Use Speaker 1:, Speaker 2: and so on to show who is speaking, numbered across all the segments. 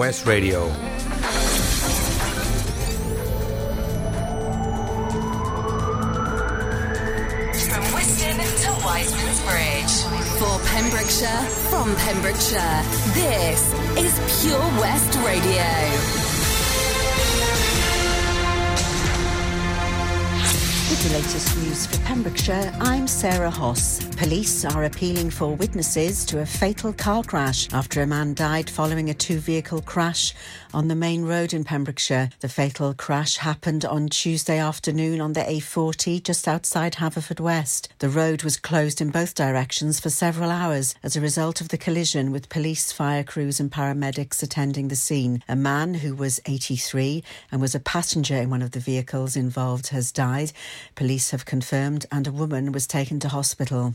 Speaker 1: West Radio.
Speaker 2: From Whiston to Wiseman's Bridge. For Pembrokeshire, from Pembrokeshire, this is Pure West Radio.
Speaker 3: With the latest news for Pembrokeshire, I'm Sarah Hoss. Police are appealing for witnesses to a fatal car crash after a man died following a two vehicle crash on the main road in Pembrokeshire. The fatal crash happened on Tuesday afternoon on the A40 just outside Haverfordwest. The road was closed in both directions for several hours as a result of the collision with police, fire crews and paramedics attending the scene. A man who was 83 and was a passenger in one of the vehicles involved has died. Police have confirmed and a woman was taken to hospital.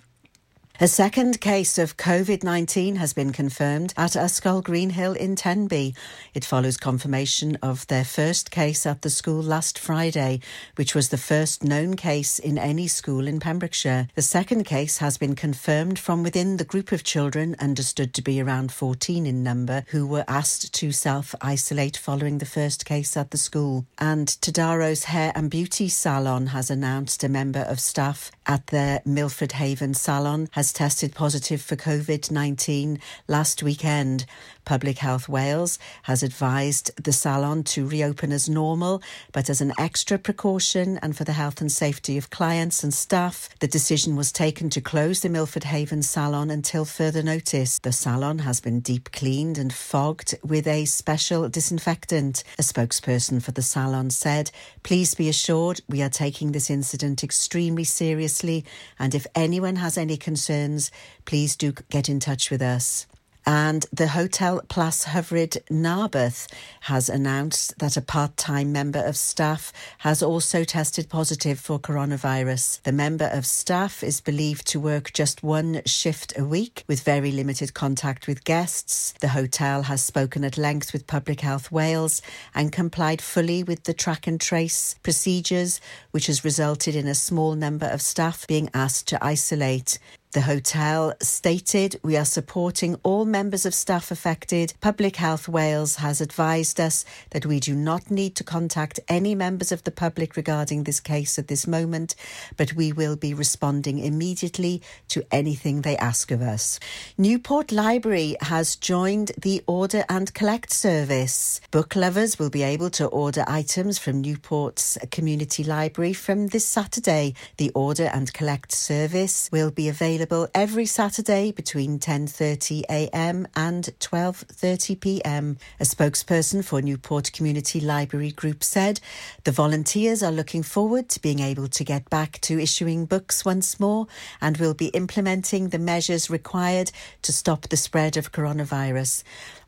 Speaker 3: A second case of COVID 19 has been confirmed at Ysgol Greenhill in Tenby. It follows confirmation of their first case at the school last Friday, which was the first known case in any school in Pembrokeshire. The second case has been confirmed from within the group of children, understood to be around 14 in number, who were asked to self isolate following the first case at the school. And Tadaro's Hair and Beauty Salon has announced a member of staff at their Milford Haven salon has tested positive for COVID 19 last weekend. Public Health Wales has advised the salon to reopen as normal, but as an extra precaution and for the health and safety of clients and staff, the decision was taken to close the Milford Haven salon until further notice. The salon has been deep cleaned and fogged with a special disinfectant. A spokesperson for the salon said, Please be assured we are taking this incident extremely seriously, and if anyone has any concerns, please do get in touch with us. And the Hotel Plas Hyfryd Narberth has announced that a part time member of staff has also tested positive for coronavirus. The member of staff is believed to work just one shift a week with very limited contact with guests. The hotel has spoken at length with Public Health Wales and complied fully with the track and trace procedures, which has resulted in a small number of staff being asked to isolate. The hotel stated, We are supporting all members of staff affected. Public Health Wales has advised us that we do not need to contact any members of the public regarding this case at this moment, but we will be responding immediately to anything they ask of us. Newport Library has joined the Order and Collect service. Book lovers will be able to order items from Newport's community library from this Saturday. The Order and Collect service will be available available every Saturday between 10:30 a.m. and 12:30 p.m. A spokesperson for Newport Community Library Group said the volunteers are looking forward to being able to get back to issuing books once more and will be implementing the measures required to stop the spread of coronavirus.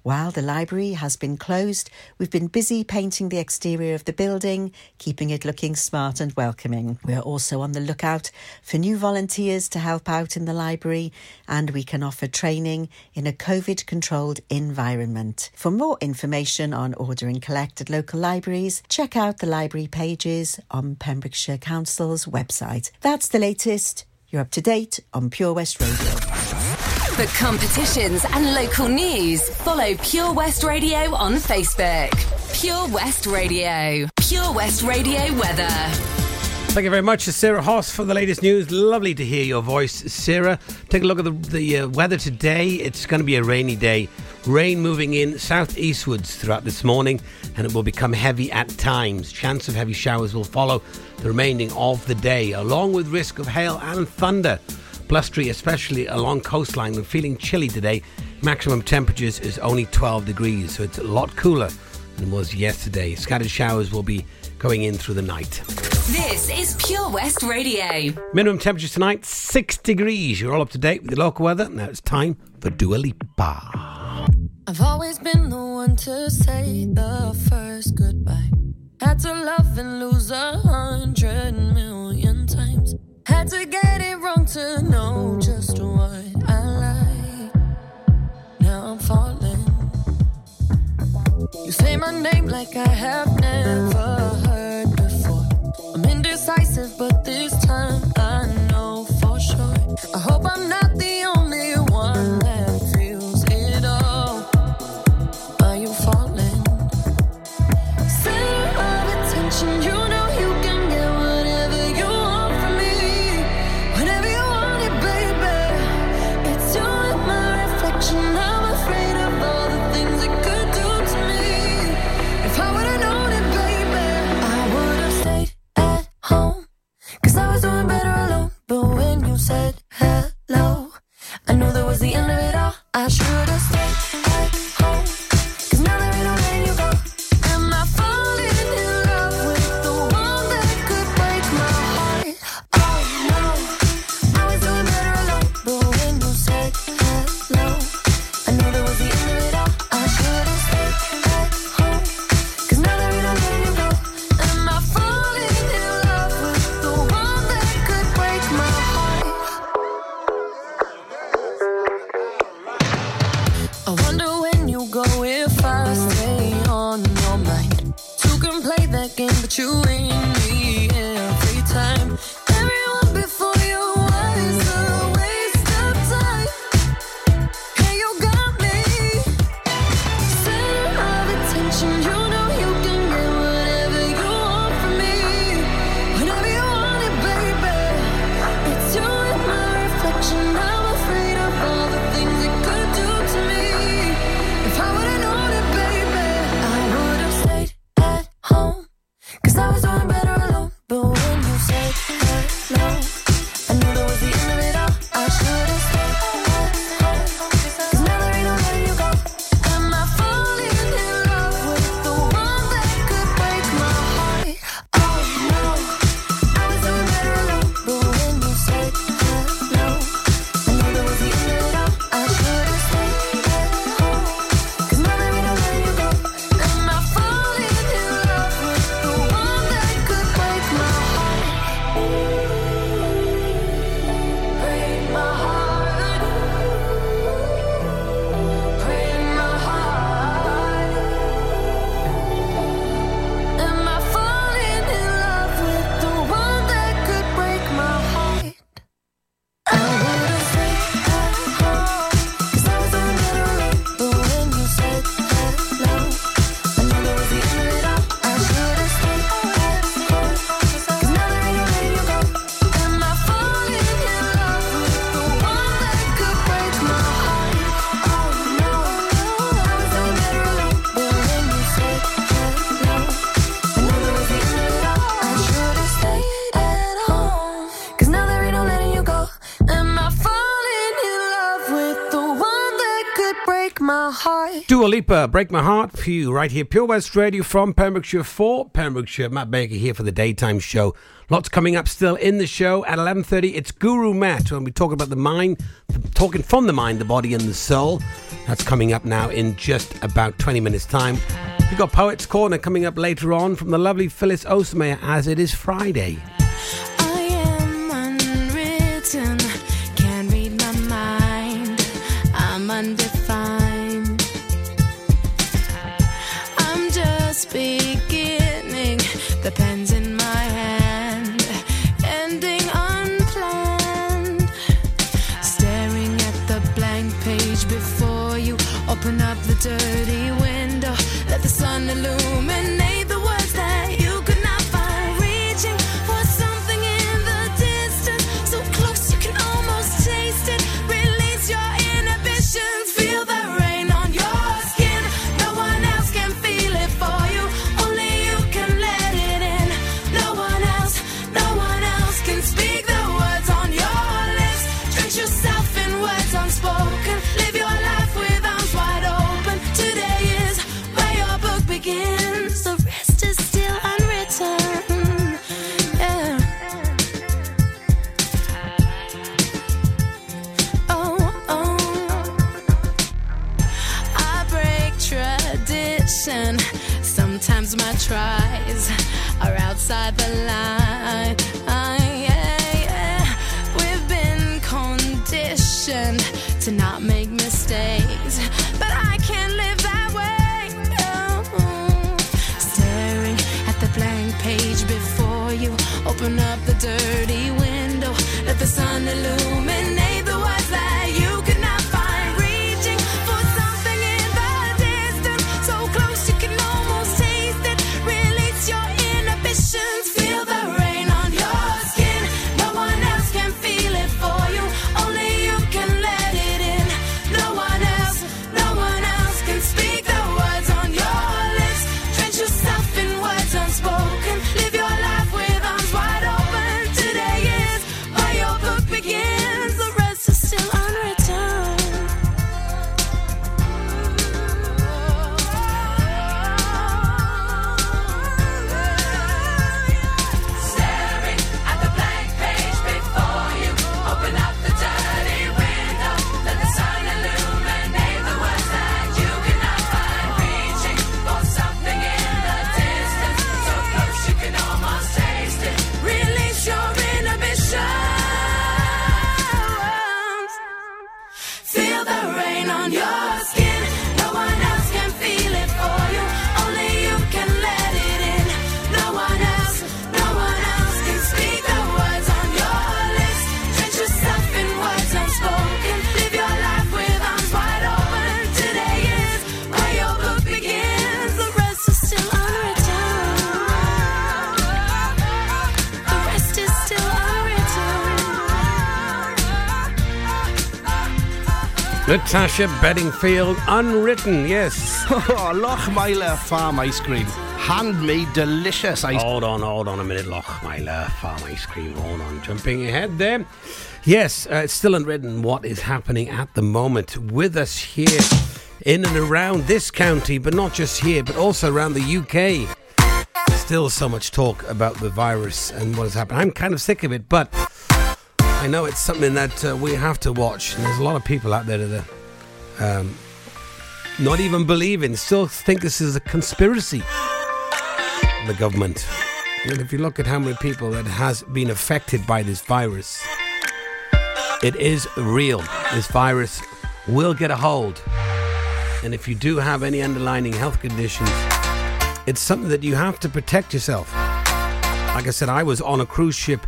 Speaker 3: While the library has been closed, we've been busy painting the exterior of the building, keeping it looking smart and welcoming. We are also on the lookout for new volunteers to help out in the library, and we can offer training in a COVID controlled environment. For more information on order and collect at local libraries, check out the library pages on Pembrokeshire Council's website. That's the latest. You're up to date on Pure West Radio.
Speaker 2: For competitions and local news, follow Pure West Radio on Facebook. Pure West Radio. Pure West Radio weather.
Speaker 1: Thank you very much to Sarah Hoss for the latest news. Lovely to hear your voice, Sarah. Take a look at the, the uh, weather today. It's going to be a rainy day. Rain moving in southeastwards throughout this morning, and it will become heavy at times. Chance of heavy showers will follow the remaining of the day, along with risk of hail and thunder. Blustery, especially along coastline. We're feeling chilly today. Maximum temperatures is only 12 degrees, so it's a lot cooler than it was yesterday. Scattered showers will be going in through the night.
Speaker 2: This is Pure West Radio.
Speaker 1: Minimum temperature tonight, 6 degrees. You're all up to date with the local weather. Now it's time for Dua Lipa.
Speaker 4: I've always been the one to say the first goodbye. Had to love and lose a hundred million times. Had to get it wrong to know just what I like. Now I'm falling. You say my name like I have never heard before. I'm indecisive, but this time I know for sure. I hope I'm not
Speaker 1: Dua Lipa, Break My Heart, Pew, right here, Pure West Radio from Pembrokeshire for Pembrokeshire. Matt Baker here for the daytime show. Lots coming up still in the show at 11.30. It's Guru Matt when we talk about the mind, talking from the mind, the body and the soul. That's coming up now in just about 20 minutes time. We've got Poets Corner coming up later on from the lovely Phyllis O'Shea. as it is Friday.
Speaker 5: the pens in tries are outside the line.
Speaker 1: Natasha Bedingfield, Unwritten, yes.
Speaker 6: Oh, Lochmeyler Farm Ice Cream. Handmade delicious ice cream.
Speaker 1: Hold on, hold on a minute. Lochmeyler Farm Ice Cream. Hold on. Jumping ahead there. Yes, uh, it's still unwritten what is happening at the moment with us here in and around this county, but not just here, but also around the UK. Still so much talk about the virus and what has happened. I'm kind of sick of it, but I know it's something that uh, we have to watch. And there's a lot of people out there that are um, not even believing, still think this is a conspiracy. The government. And if you look at how many people that has been affected by this virus, it is real. This virus will get a hold. And if you do have any underlying health conditions, it's something that you have to protect yourself. Like I said, I was on a cruise ship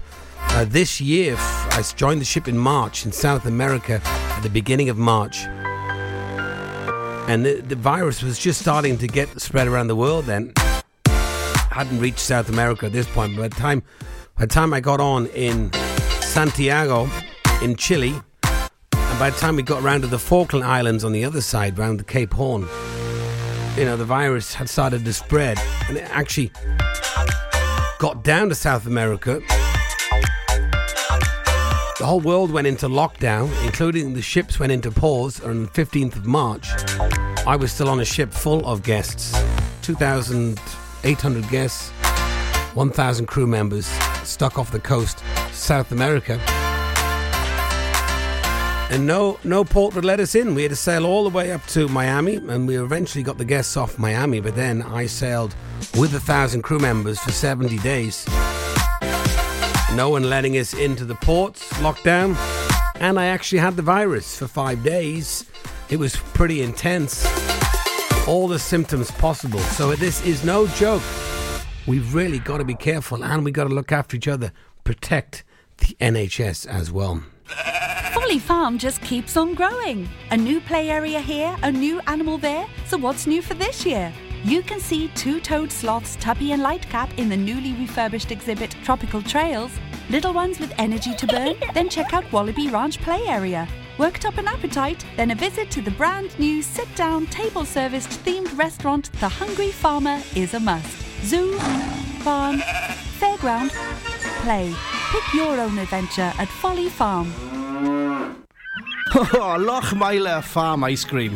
Speaker 1: uh, this year. I joined the ship in March in South America at the beginning of March. And the, the virus was just starting to get spread around the world then. Hadn't reached South America at this point. By the time, by the time I got on in Santiago, in Chile, and by the time we got around to the Falkland Islands on the other side, round the Cape Horn, you know, the virus had started to spread, and it actually got down to South America. The whole world went into lockdown, including the ships went into pause on the 15th of March. I was still on a ship full of guests 2,800 guests, 1,000 crew members stuck off the coast, South America. And no, no port would let us in. We had to sail all the way up to Miami, and we eventually got the guests off Miami. But then I sailed with a thousand crew members for 70 days no one letting us into the ports, lockdown, and I actually had the virus for five days. It was pretty intense. All the symptoms possible. So this is no joke. We've really got to be careful and we've got to look after each other, protect the NHS as well.
Speaker 7: Folly Farm just keeps on growing. A new play area here, a new animal there. So what's new for this year? You can see two-toed sloths Tubby and Lightcap in the newly refurbished exhibit Tropical Trails, little ones with energy to burn, then check out Wallaby Ranch play area. Worked up an appetite? Then a visit to the brand new sit-down, table-serviced themed restaurant The Hungry Farmer is a must. Zoo, farm, fairground, play. Pick your own adventure at Folly Farm.
Speaker 6: Oh, Lochmeyler Farm Ice Cream.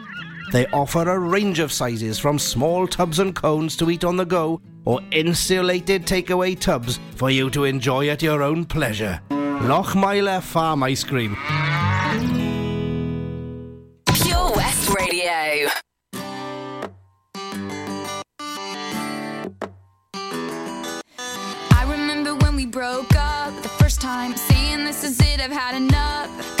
Speaker 6: They offer a range of sizes from small tubs and cones to eat on the go or insulated takeaway tubs for you to enjoy at your own pleasure. Lochmeyler Farm Ice Cream.
Speaker 2: Pure West Radio.
Speaker 8: I remember when we broke up the first time, saying this is it, I've had enough.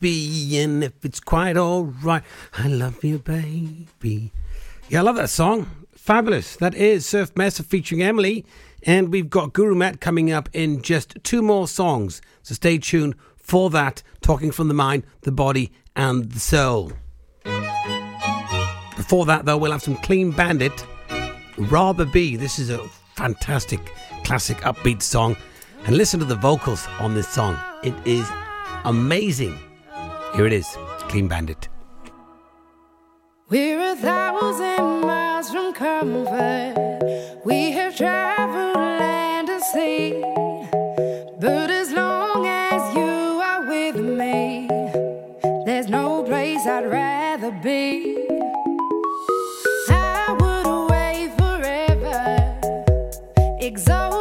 Speaker 4: baby, and if it's quite
Speaker 1: all right, I love you, baby. Yeah, I love that song. Fabulous. That is Surf Mesa featuring Emilee. And we've got Guru Matt coming up in just two more songs. So stay tuned for that. Talking from the mind, the body, and the soul. Before that, though, we'll have some Clean Bandit, Rather Be. This is a fantastic, classic, upbeat song. And listen to the vocals on this song. It is amazing. Here it is Clean Bandit.
Speaker 4: We're a thousand miles from comfort. We have traveled land and sea. But as long as you are with me, there's no place I'd rather be. I would away forever. Exhausted.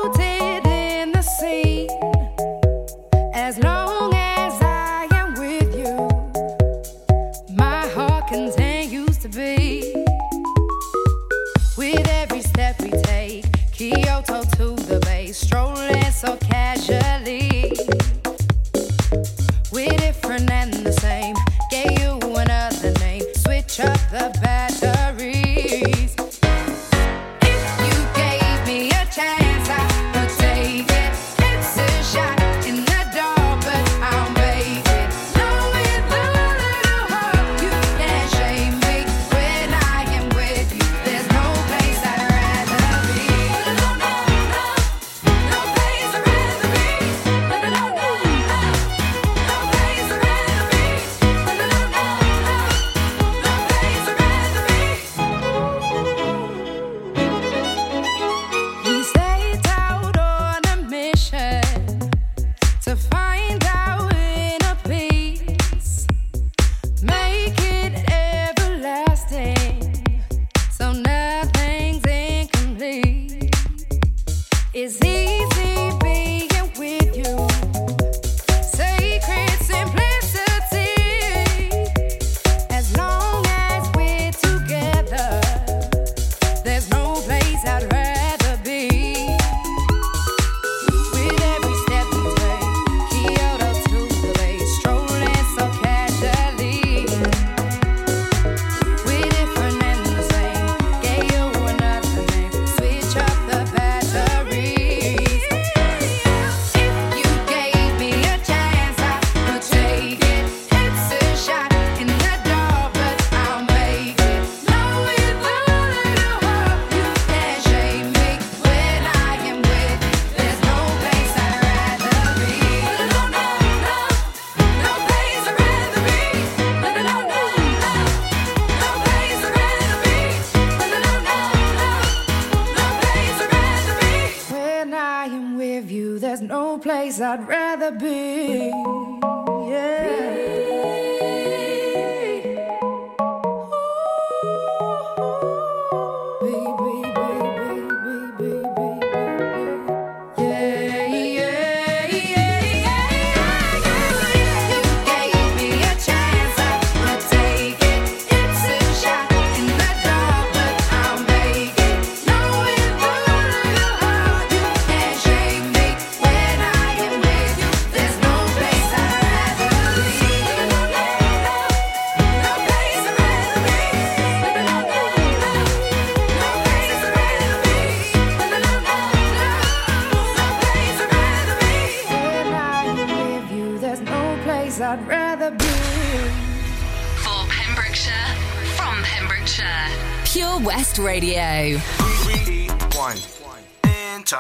Speaker 4: I'd rather be.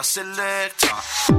Speaker 9: selector.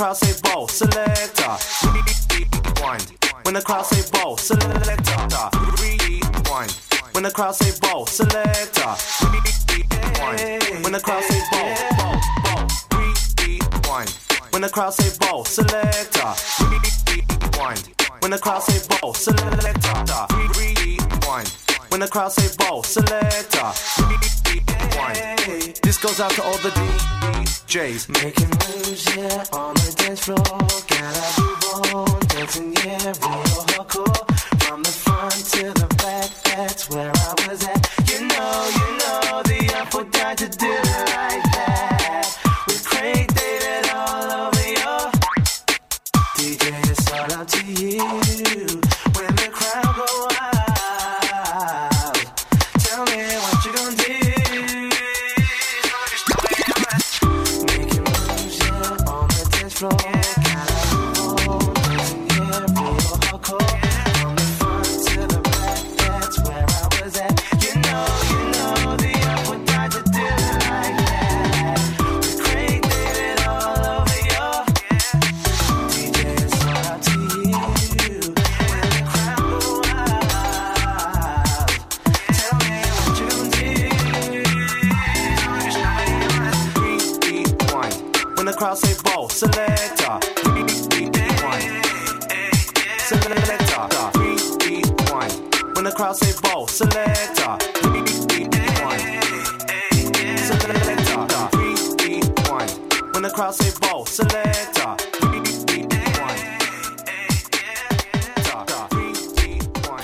Speaker 9: Crowd say ball, selector. Rewind. When the crowd say ball, selector. Rewind. When the crowd say ball, selector. Rewind. When the crowd say ball, ball, ball. Rewind. When the crowd say ball, selector. Rewind. When the crowd say ball, selector. Rewind. When the crowd say ball, selector. This goes out to all the DJs. Making moves, yeah, on the dance floor. Gotta move on, dancing, yeah, real hardcore. From the front to the back, that's where I was at. You know, you know,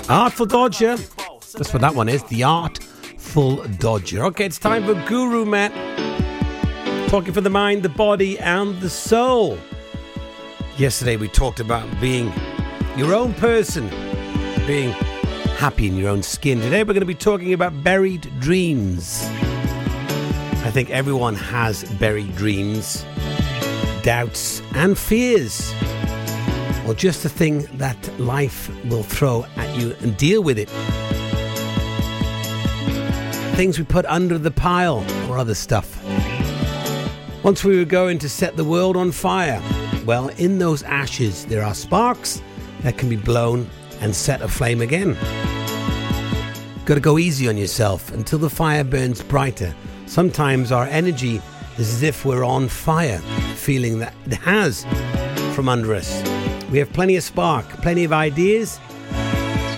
Speaker 1: Artful Dodger. That's what that one is. The Artful Dodger. Okay, it's time for Guru Matt. Talking for the mind, the body, and the soul. Yesterday we talked about being your own person, being happy in your own skin. Today we're going to be talking about buried dreams. I think everyone has buried dreams, doubts, and fears. Or just the thing that life will throw at you and deal with it. Things we put under the pile or other stuff. Once we were going to set the world on fire, well, in those ashes there are sparks that can be blown and set aflame again. Got to go easy on yourself until the fire burns brighter. Sometimes our energy is as if we're on fire, feeling that it has from under us. We have plenty of spark, plenty of ideas,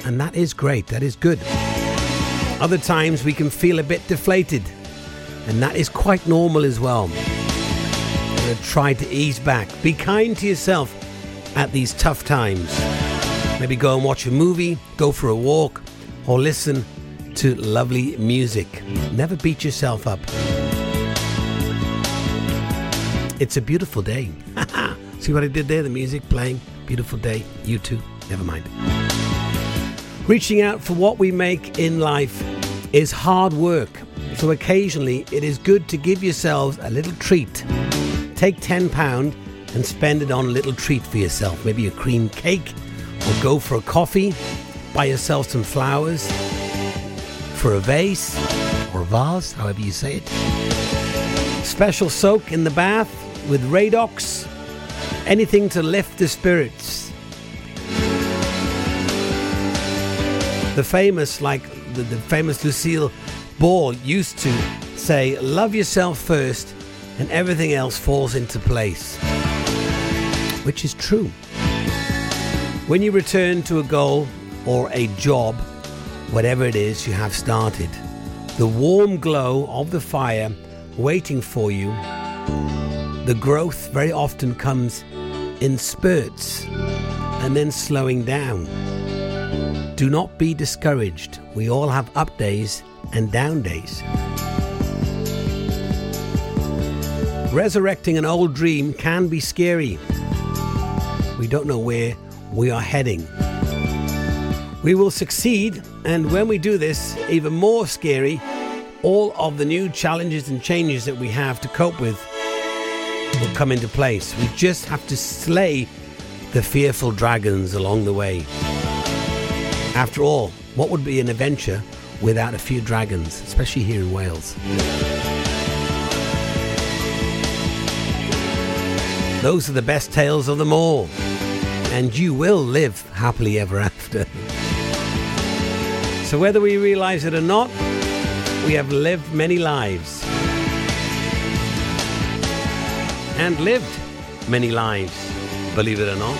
Speaker 1: and that is great, that is good. Other times we can feel a bit deflated, and that is quite normal as well. Gotta try to ease back. Be kind to yourself at these tough times. Maybe go and watch a movie, go for a walk, or listen to lovely music. Never beat yourself up. It's a beautiful day. See what I did there? The music playing. Beautiful day. You too. Never mind. Reaching out for what we make in life is hard work. So occasionally it is good to give yourselves a little treat. Take £10 and spend it on a little treat for yourself. Maybe a cream cake or go for a coffee. Buy yourself some flowers for a vase or a vase, however you say it. Special soak in the bath with Radox Anything to lift the spirits. The famous, like the, the famous Lucille Ball used to say, love yourself first and everything else falls into place. Which is true. When you return to a goal or a job, whatever it is you have started, the warm glow of the fire waiting for you, the growth very often comes in spurts and then slowing down. Do not be discouraged. We all have up days and down days. Resurrecting an old dream can be scary. We don't know where we are heading. We will succeed, and when we do this, even more scary, all of the new challenges and changes that we have to cope with will come into place. We just have to slay the fearful dragons along the way. After all, what would be an adventure without a few dragons, especially here in Wales? Those are the best tales of them all, and you will live happily ever after. So, whether we realize it or not, we have lived many lives and lived many lives, believe it or not.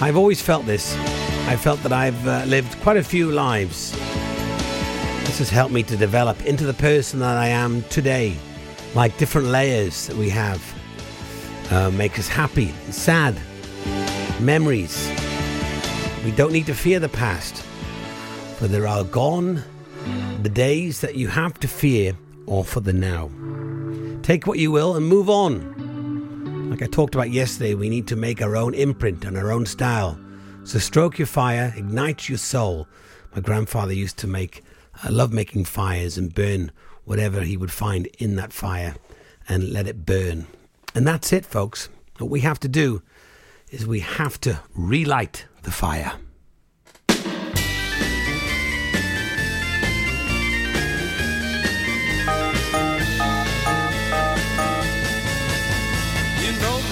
Speaker 1: I've always felt this. I felt that I've uh, lived quite a few lives. This has helped me to develop into the person that I am today. Like different layers that we have uh, make us happy, sad, memories. We don't need to fear the past, for they are gone the days that you have to fear are for the now. Take what you will and move on. Like I talked about yesterday, we need to make our own imprint and our own style. So stroke your fire, ignite your soul. My grandfather used to make, I love making fires and burn whatever he would find in that fire and let it burn. And that's it, folks. What we have to do is we have to relight the fire.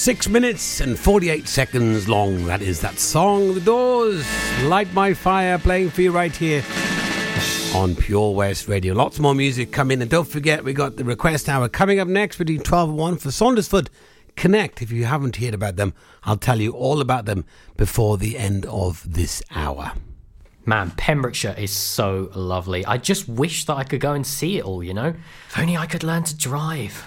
Speaker 1: Six minutes and 48 seconds long. That is that song, The Doors, Light My Fire, playing for you right here on Pure West Radio. Lots more music coming. And don't forget, we got the request hour coming up next between 12 and 1 for Saundersfoot Connect. If you haven't heard about them, I'll tell you all about them before the end of this hour.
Speaker 10: Man, Pembrokeshire is so lovely. I just wish that I could go and see it all, you know? If only I could learn to drive.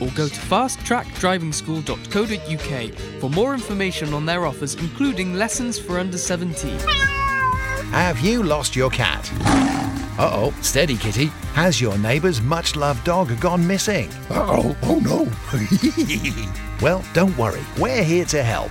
Speaker 11: or go to fasttrackdrivingschool.co.uk for more information on their offers, including lessons for under 17.
Speaker 12: Have you lost your cat? Uh oh, steady kitty. Has your neighbour's much loved dog gone missing? Uh oh, oh no. well, don't worry, we're here to help.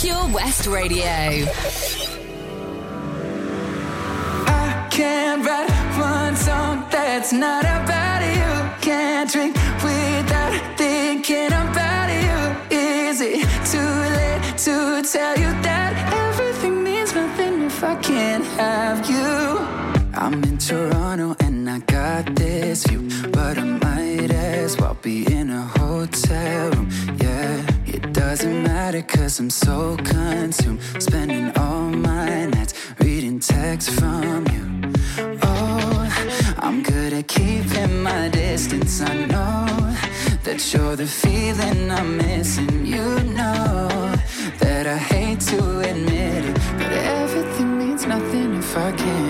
Speaker 2: Pure West Radio.
Speaker 5: I can't write one song that's not about you. Can't drink without thinking about you. Is it too late to tell you that everything means nothing if I can't have you? I'm in Toronto and I got this view, but I might as well be in a hotel room. Yeah, doesn't matter cause I'm so consumed, spending all my nights reading texts from you. Oh, I'm good at keeping my distance. I know that you're the feeling I'm missing. You know that I hate to admit it, but everything means nothing if I can't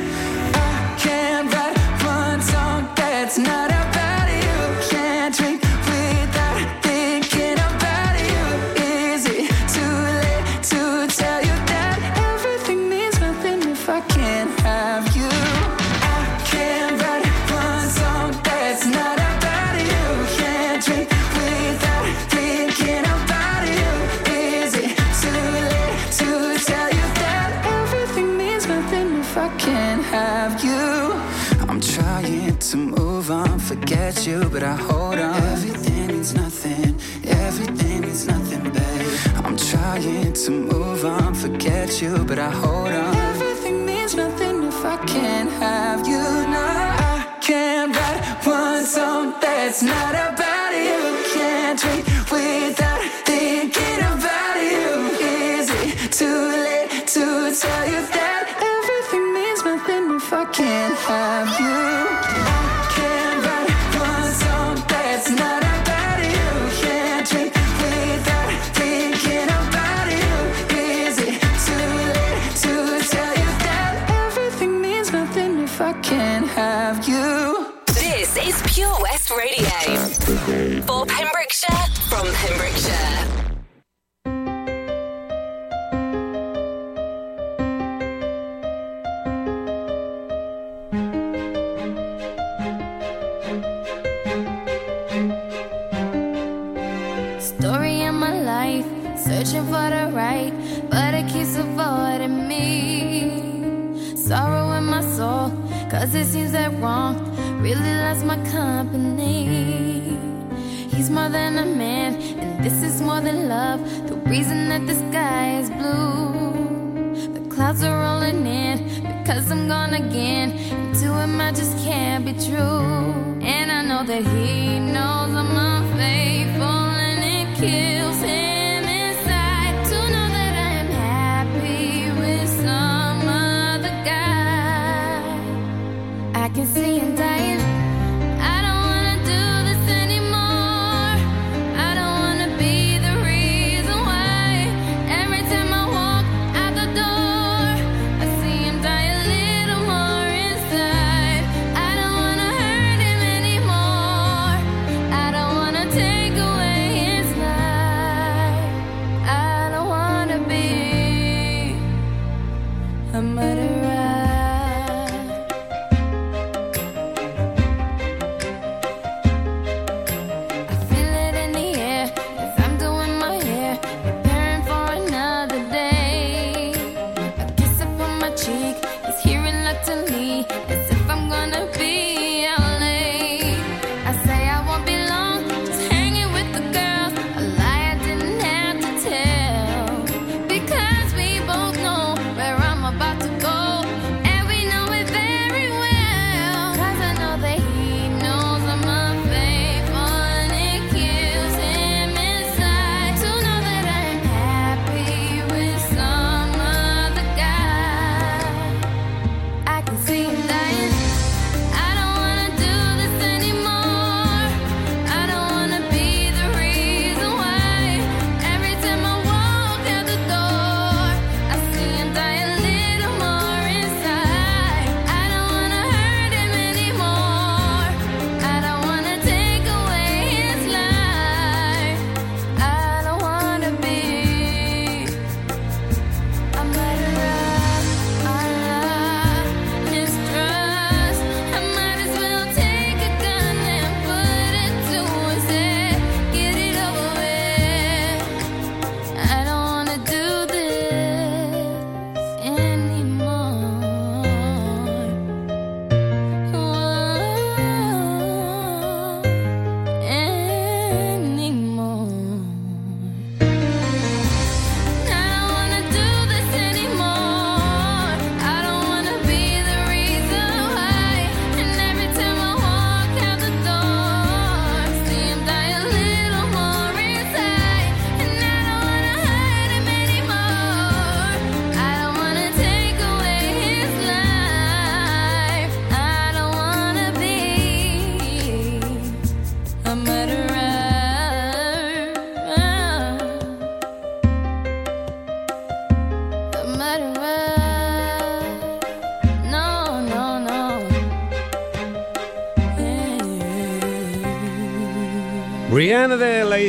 Speaker 5: That's not about you,
Speaker 13: but I hold on. Everything means nothing, everything means nothing, babe. I'm trying to move on, forget you, but I hold on. Everything means nothing if I can't have you now. I can't write one song that's not about.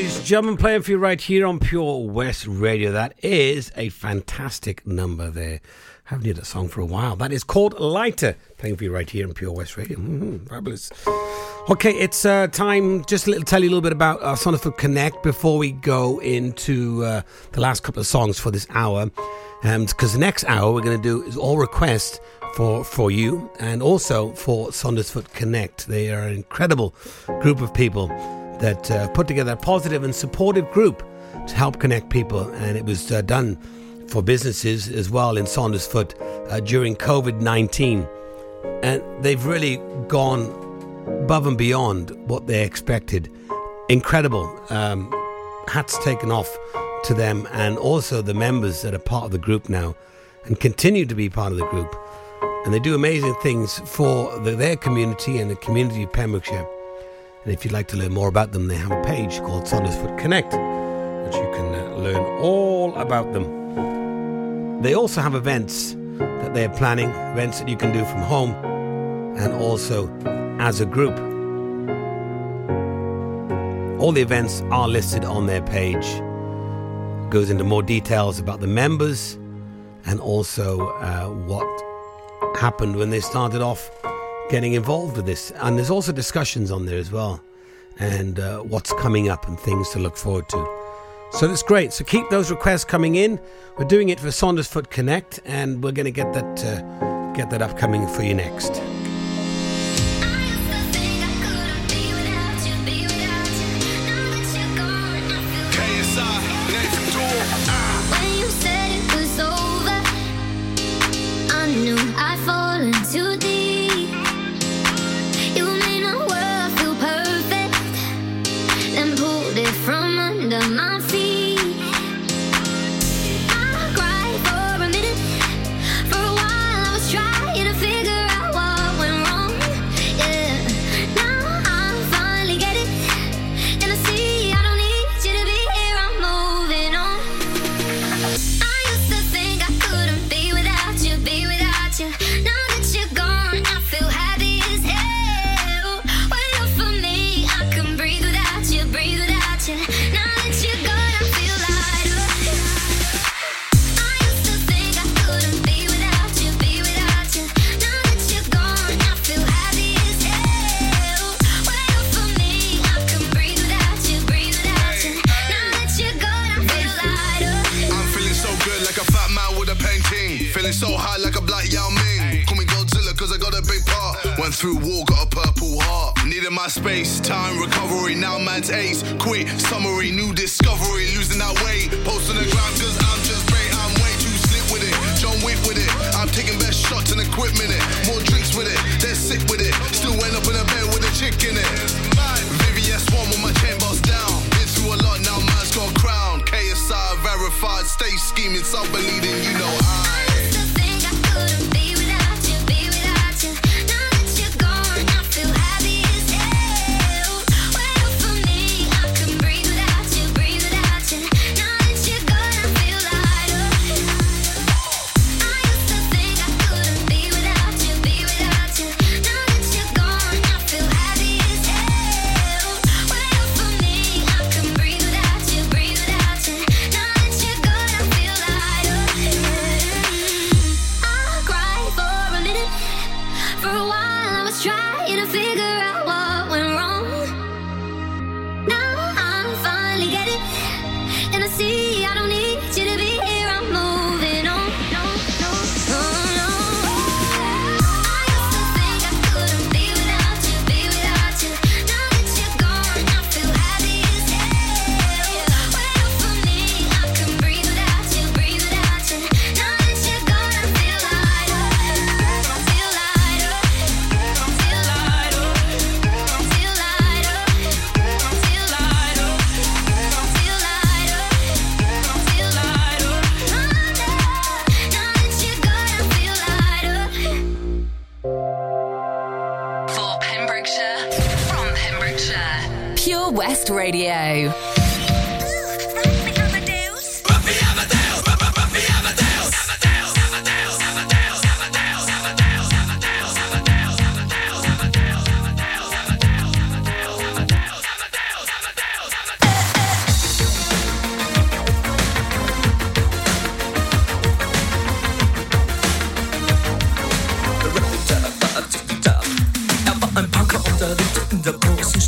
Speaker 1: guys, German playing for you right here on Pure West Radio. That is a fantastic number there. Haven't heard that song for a while. That is called Lighter, playing for you right here on Pure West Radio. Mm-hmm, fabulous. Okay, it's uh, time just to tell you a little bit about uh, Connect before we go into uh, the last couple of songs for this hour. Because um, the next hour we're going to do is all requests for, for you and also for Saundersfoot Connect. They are an incredible group of people that uh, put together a positive and supportive group to help connect people, and it was uh, done for businesses as well in Saundersfoot uh, during COVID nineteen, and they've really gone above and beyond what they expected. Incredible. Um, hats taken off to them and also the members that are part of the group now and continue to be part of the group. And they do amazing things for the, their community and the community of Pembrokeshire. And if you'd like to learn more about them, they have a page called Saundersfoot Connect, which you can uh, learn all about them. They also have events that they're planning, events that you can do from home and also as a group. All the events are listed on their page. Goes into more details about the members and also uh, what happened when they started off getting involved with this. And there's also discussions on there as well, and uh, what's coming up and things to look forward to. So that's great. So keep those requests coming in. We're doing it for Saundersfoot Connect, and we're going to get that uh, get that upcoming for you next.
Speaker 8: Stay scheming, so believing, you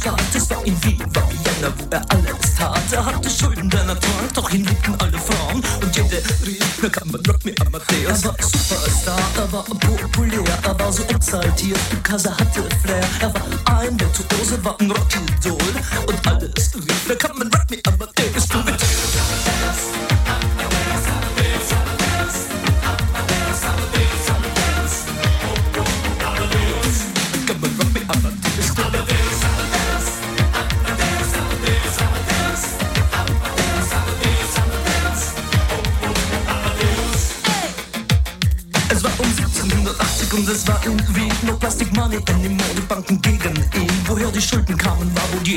Speaker 14: Stadt. Es war ihm wie in Vienna, wo er alles tat. er hatte Schulden, denn er trank, doch ihn liebten alle Frauen. Und jede rief, na kann man Rock me Amadeus. Er war Superstar, er war populär, er war so exaltiert, because er hatte Flair. Er war ein Virtuose, war ein Rockidol. Und alles rief, na kann man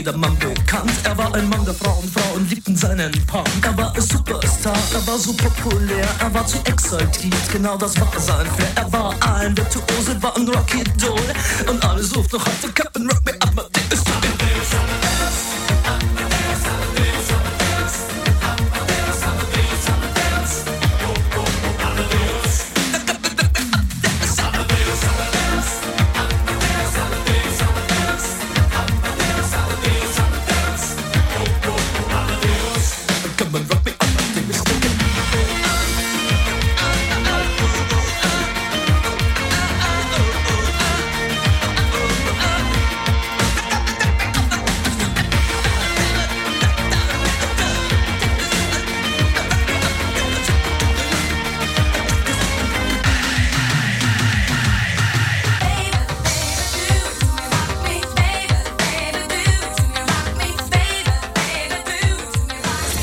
Speaker 14: jedermann bekannt. Er war ein Mann der Frauen, Frauen liebten seinen Punk. Er war ein Superstar, er war so populär Er war zu exaltiert, genau das war sein Flair. Er war ein Virtuose, war ein Rocky Doll. Und alle suchten noch heute Captain Rock me Amadeus